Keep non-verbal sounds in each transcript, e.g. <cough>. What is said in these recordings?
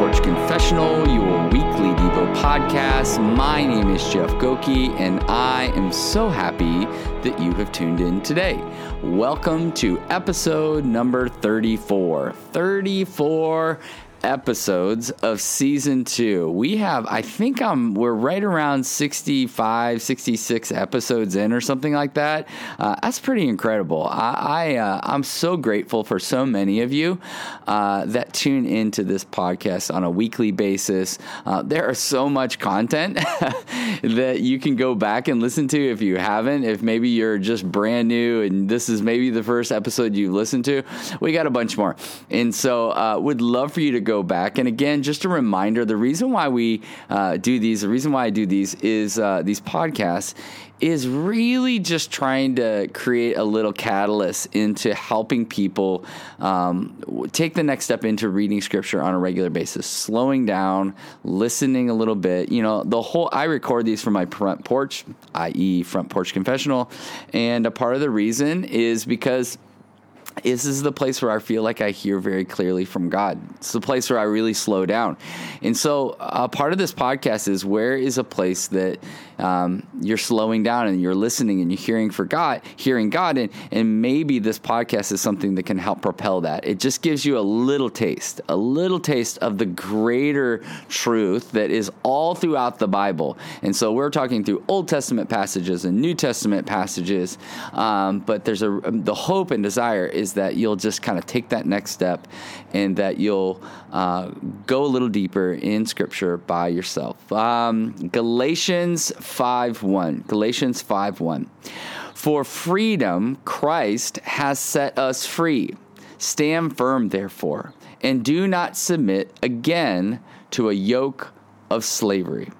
Porch Confessional, your weekly Devo podcast. My name is Jeff Goki, and I am so happy that you have tuned in today. Welcome to episode number 34. 34 episodes of season two. We have, I think I'm, we're right around 65, 66 episodes in or something like that. Uh, that's pretty incredible. I, I uh, I'm so grateful for so many of you uh, that tune into this podcast on a weekly basis. Uh, there are so much content <laughs> that you can go back and listen to if you haven't. If maybe you're just brand new and this is maybe the first episode you've listened to, we got a bunch more. And so, uh, would love for you to go back. And again, just a reminder the reason why we uh, do these, the reason why I do these is uh, these podcasts is really just trying to create a little catalyst into helping people um, take the next step into reading scripture on a regular basis, slowing down, listening a little bit. You know, the whole, I record these from my front porch, i.e., front porch confessional. And a part of the reason is because this is the place where I feel like I hear very clearly from God. It's the place where I really slow down. And so, a part of this podcast is where is a place that um, you're slowing down and you're listening and you're hearing for God, hearing God, and and maybe this podcast is something that can help propel that. It just gives you a little taste, a little taste of the greater truth that is all throughout the Bible. And so, we're talking through Old Testament passages and New Testament passages, um, but there's a the hope and desire is that you'll just kind of take that next step and that you'll uh, go a little deeper in Scripture by yourself. Um, Galatians 5 1. Galatians 5 1. For freedom, Christ has set us free. Stand firm, therefore, and do not submit again to a yoke of slavery.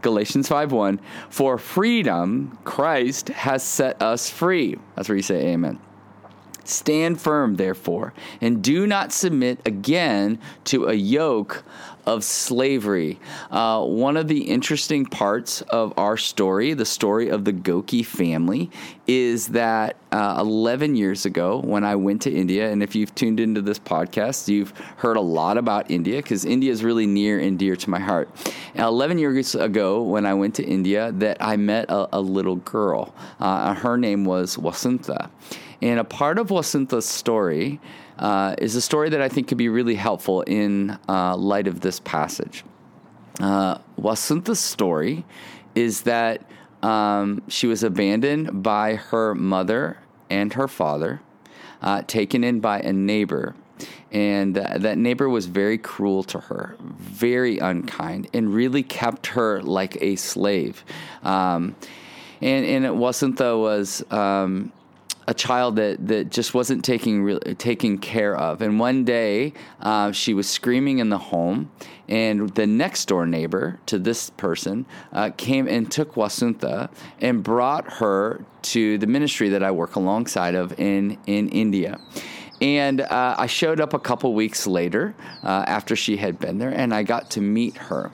Galatians 5:1 For freedom Christ has set us free. That's where you say amen. Stand firm, therefore, and do not submit again to a yoke of slavery. Uh, one of the interesting parts of our story, the story of the Goki family, is that uh, 11 years ago when I went to India, and if you've tuned into this podcast, you've heard a lot about India because India is really near and dear to my heart. And 11 years ago when I went to India, that I met a, a little girl. Uh, her name was Wasantha. And a part of Wasantha's story uh, is a story that I think could be really helpful in uh, light of this passage. Uh, story is that um, she was abandoned by her mother and her father, uh, taken in by a neighbor. And uh, that neighbor was very cruel to her, very unkind, and really kept her like a slave. Um, and, and Wasantha was. Um, a child that, that just wasn't taking re- taken care of. And one day, uh, she was screaming in the home, and the next door neighbor to this person uh, came and took Wasantha and brought her to the ministry that I work alongside of in in India. And uh, I showed up a couple weeks later uh, after she had been there, and I got to meet her.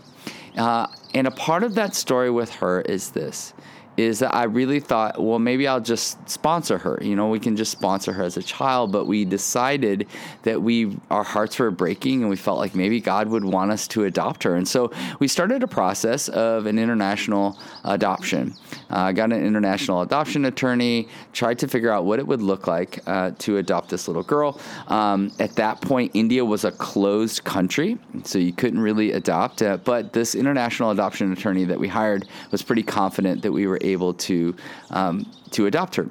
Uh, and a part of that story with her is this is that I really thought, well, maybe I'll just sponsor her. You know, we can just sponsor her as a child. But we decided that we our hearts were breaking, and we felt like maybe God would want us to adopt her. And so we started a process of an international adoption. I uh, got an international adoption attorney, tried to figure out what it would look like uh, to adopt this little girl. Um, at that point, India was a closed country, so you couldn't really adopt. Uh, but this international adoption attorney that we hired was pretty confident that we were able to um, to adopt her.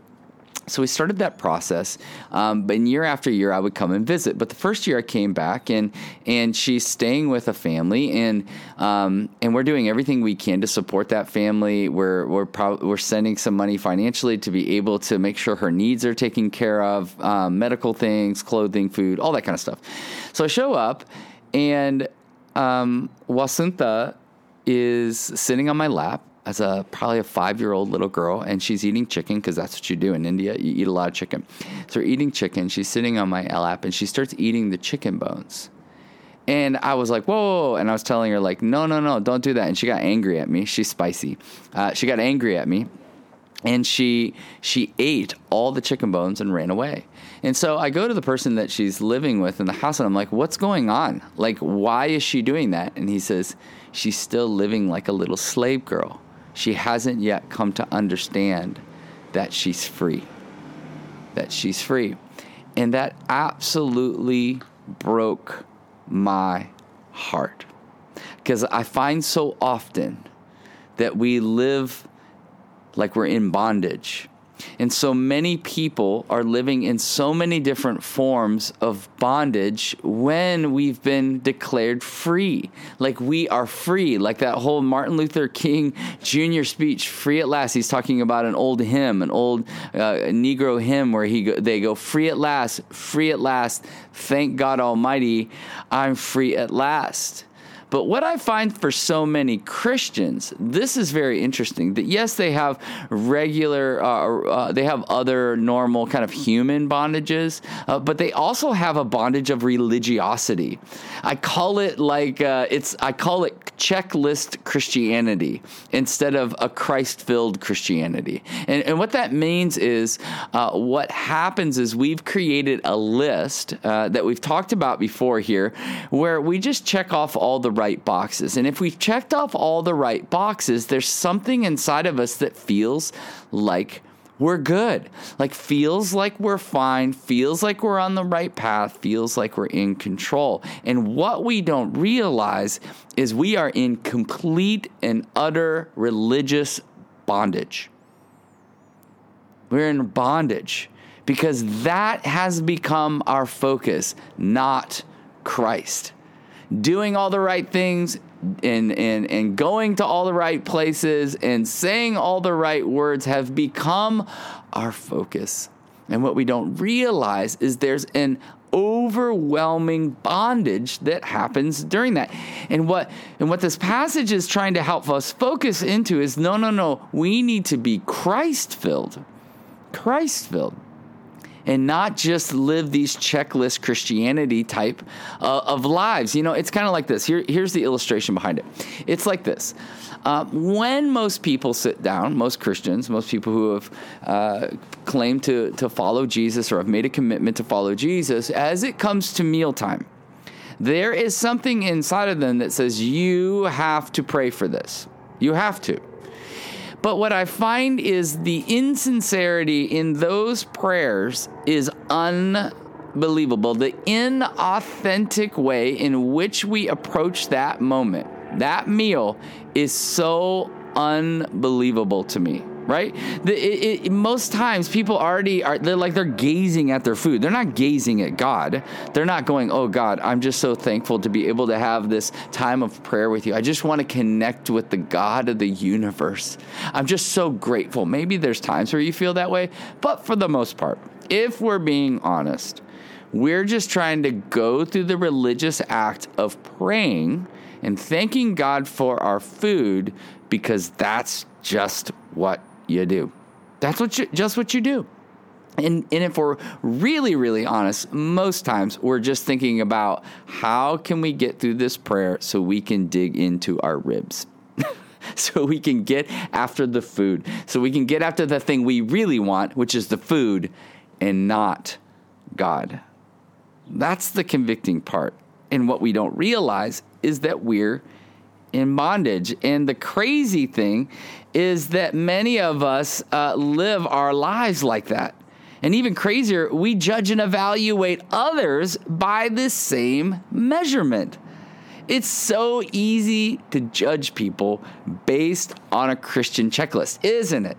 So we started that process, um, but year after year I would come and visit. But the first year I came back and and she's staying with a family and um, and we're doing everything we can to support that family. We're we're pro- we're sending some money financially to be able to make sure her needs are taken care of, um, medical things, clothing, food, all that kind of stuff. So I show up and um, is sitting on my lap as a probably a five year old little girl, and she's eating chicken because that's what you do in India. You eat a lot of chicken. So eating chicken. She's sitting on my lap, and she starts eating the chicken bones. And I was like, whoa, And I was telling her, like, no, no, no, don't do that. And she got angry at me. She's spicy. Uh, she got angry at me. and she she ate all the chicken bones and ran away. And so I go to the person that she's living with in the house and I'm like, "What's going on? Like why is she doing that?" And he says, "She's still living like a little slave girl. She hasn't yet come to understand that she's free. That she's free." And that absolutely broke my heart. Because I find so often that we live like we're in bondage. And so many people are living in so many different forms of bondage when we've been declared free. Like we are free. Like that whole Martin Luther King Jr. speech, "Free at Last." He's talking about an old hymn, an old uh, Negro hymn, where he they go, "Free at last, free at last. Thank God Almighty, I'm free at last." But what I find for so many Christians, this is very interesting. That yes, they have regular, uh, uh, they have other normal kind of human bondages, uh, but they also have a bondage of religiosity. I call it like uh, it's. I call it checklist Christianity instead of a Christ-filled Christianity. And, and what that means is, uh, what happens is we've created a list uh, that we've talked about before here, where we just check off all the right boxes. And if we've checked off all the right boxes, there's something inside of us that feels like we're good. Like feels like we're fine, feels like we're on the right path, feels like we're in control. And what we don't realize is we are in complete and utter religious bondage. We're in bondage because that has become our focus, not Christ doing all the right things and, and, and going to all the right places and saying all the right words have become our focus. And what we don't realize is there's an overwhelming bondage that happens during that. And what and what this passage is trying to help us focus into is no no no, we need to be Christ filled. Christ filled and not just live these checklist Christianity type uh, of lives. You know, it's kind of like this. Here, here's the illustration behind it. It's like this. Uh, when most people sit down, most Christians, most people who have uh, claimed to, to follow Jesus or have made a commitment to follow Jesus, as it comes to mealtime, there is something inside of them that says, You have to pray for this. You have to. But what I find is the insincerity in those prayers is unbelievable. The inauthentic way in which we approach that moment, that meal, is so unbelievable to me right? The, it, it, most times people already are they're like they're gazing at their food. They're not gazing at God. They're not going, "Oh God, I'm just so thankful to be able to have this time of prayer with you. I just want to connect with the God of the universe. I'm just so grateful." Maybe there's times where you feel that way, but for the most part, if we're being honest, we're just trying to go through the religious act of praying and thanking God for our food because that's just what you do. That's what you, just what you do. And, and if we're really, really honest, most times we're just thinking about how can we get through this prayer so we can dig into our ribs. <laughs> so we can get after the food. So we can get after the thing we really want, which is the food and not God. That's the convicting part. And what we don't realize is that we're in bondage. And the crazy thing is that many of us uh, live our lives like that. And even crazier, we judge and evaluate others by the same measurement. It's so easy to judge people based on a Christian checklist, isn't it?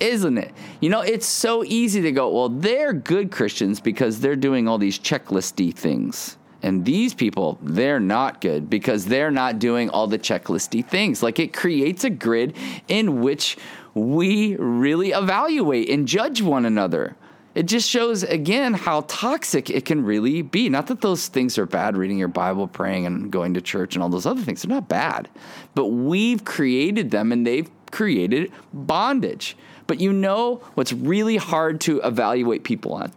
Isn't it? You know, it's so easy to go, well, they're good Christians because they're doing all these checklisty things. And these people, they're not good because they're not doing all the checklisty things. Like it creates a grid in which we really evaluate and judge one another. It just shows again how toxic it can really be. Not that those things are bad, reading your Bible, praying, and going to church and all those other things. They're not bad. But we've created them and they've created bondage. But you know what's really hard to evaluate people on?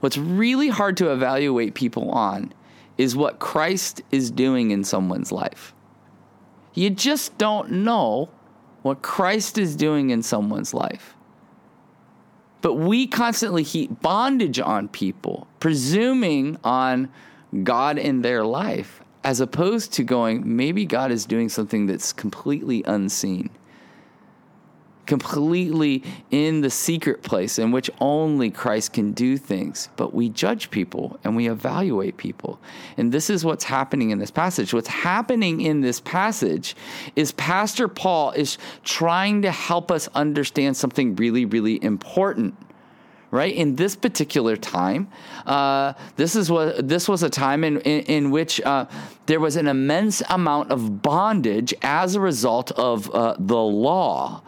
What's really hard to evaluate people on is what Christ is doing in someone's life. You just don't know what Christ is doing in someone's life. But we constantly heap bondage on people, presuming on God in their life, as opposed to going, maybe God is doing something that's completely unseen completely in the secret place in which only Christ can do things. But we judge people and we evaluate people. And this is what's happening in this passage. What's happening in this passage is Pastor Paul is trying to help us understand something really, really important right? In this particular time, uh, this is what this was a time in in, in which uh, there was an immense amount of bondage as a result of uh, the law.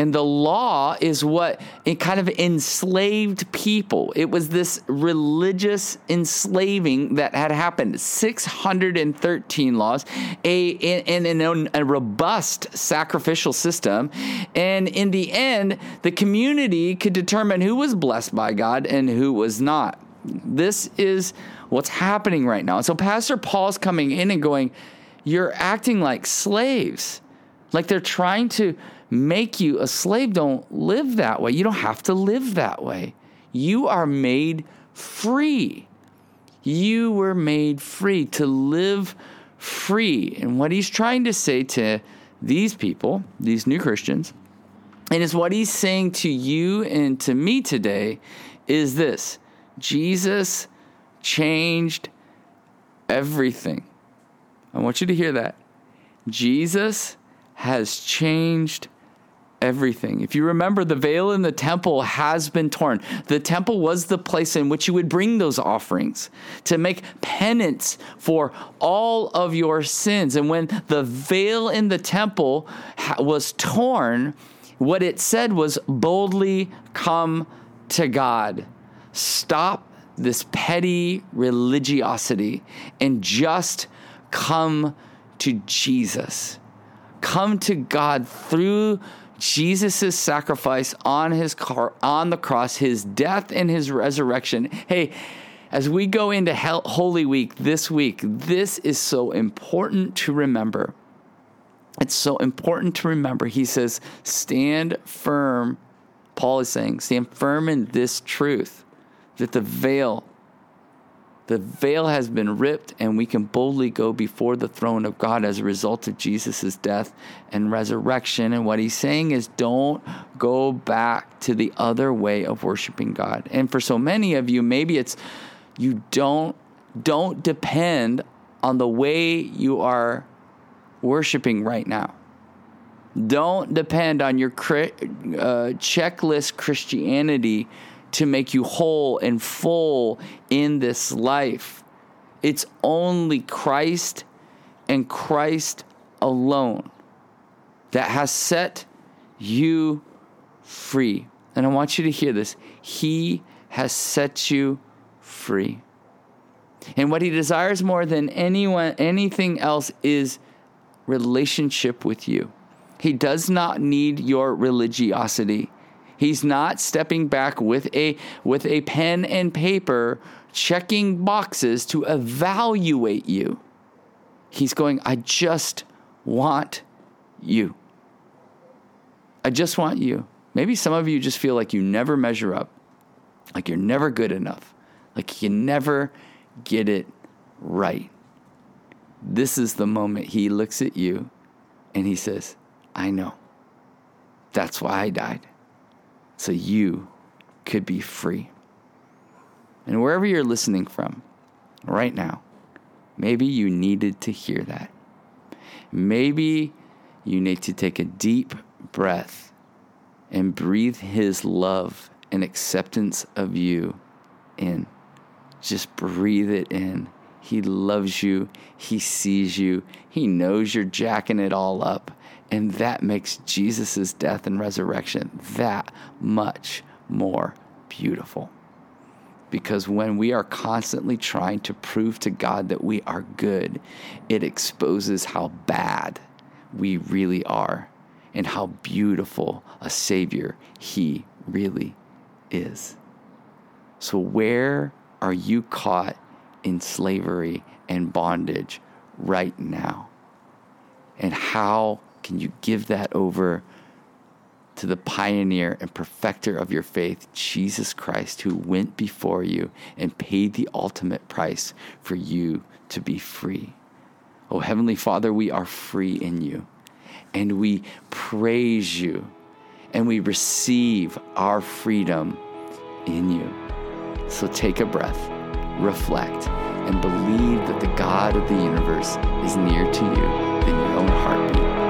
And the law is what it kind of enslaved people. It was this religious enslaving that had happened. 613 laws, a, and, a robust sacrificial system. And in the end, the community could determine who was blessed by God and who was not. This is what's happening right now. So Pastor Paul's coming in and going, You're acting like slaves. Like they're trying to make you a slave. Don't live that way. You don't have to live that way. You are made free. You were made free to live free. And what he's trying to say to these people, these new Christians, and is what he's saying to you and to me today is this Jesus changed everything. I want you to hear that. Jesus has changed everything. If you remember, the veil in the temple has been torn. The temple was the place in which you would bring those offerings to make penance for all of your sins. And when the veil in the temple was torn, what it said was boldly come to God. Stop this petty religiosity and just come to Jesus. Come to God through Jesus' sacrifice on his car, on the cross, his death and his resurrection. Hey, as we go into Holy Week this week, this is so important to remember. It's so important to remember. He says, stand firm. Paul is saying, stand firm in this truth that the veil the veil has been ripped, and we can boldly go before the throne of God as a result of Jesus' death and resurrection. And what he's saying is, don't go back to the other way of worshiping God. And for so many of you, maybe it's you don't don't depend on the way you are worshiping right now. Don't depend on your uh, checklist Christianity to make you whole and full in this life. It's only Christ and Christ alone that has set you free. And I want you to hear this. He has set you free. And what he desires more than anyone anything else is relationship with you. He does not need your religiosity. He's not stepping back with a with a pen and paper checking boxes to evaluate you. He's going, I just want you. I just want you. Maybe some of you just feel like you never measure up, like you're never good enough, like you never get it right. This is the moment he looks at you and he says, I know. That's why I died so you could be free. And wherever you're listening from right now, maybe you needed to hear that. Maybe you need to take a deep breath and breathe His love and acceptance of you in. Just breathe it in. He loves you. He sees you. He knows you're jacking it all up. And that makes Jesus' death and resurrection that much more beautiful. Because when we are constantly trying to prove to God that we are good, it exposes how bad we really are and how beautiful a Savior He really is. So, where are you caught in slavery and bondage right now? And how Can you give that over to the pioneer and perfecter of your faith, Jesus Christ, who went before you and paid the ultimate price for you to be free? Oh, Heavenly Father, we are free in you, and we praise you, and we receive our freedom in you. So take a breath, reflect, and believe that the God of the universe is near to you than your own heartbeat.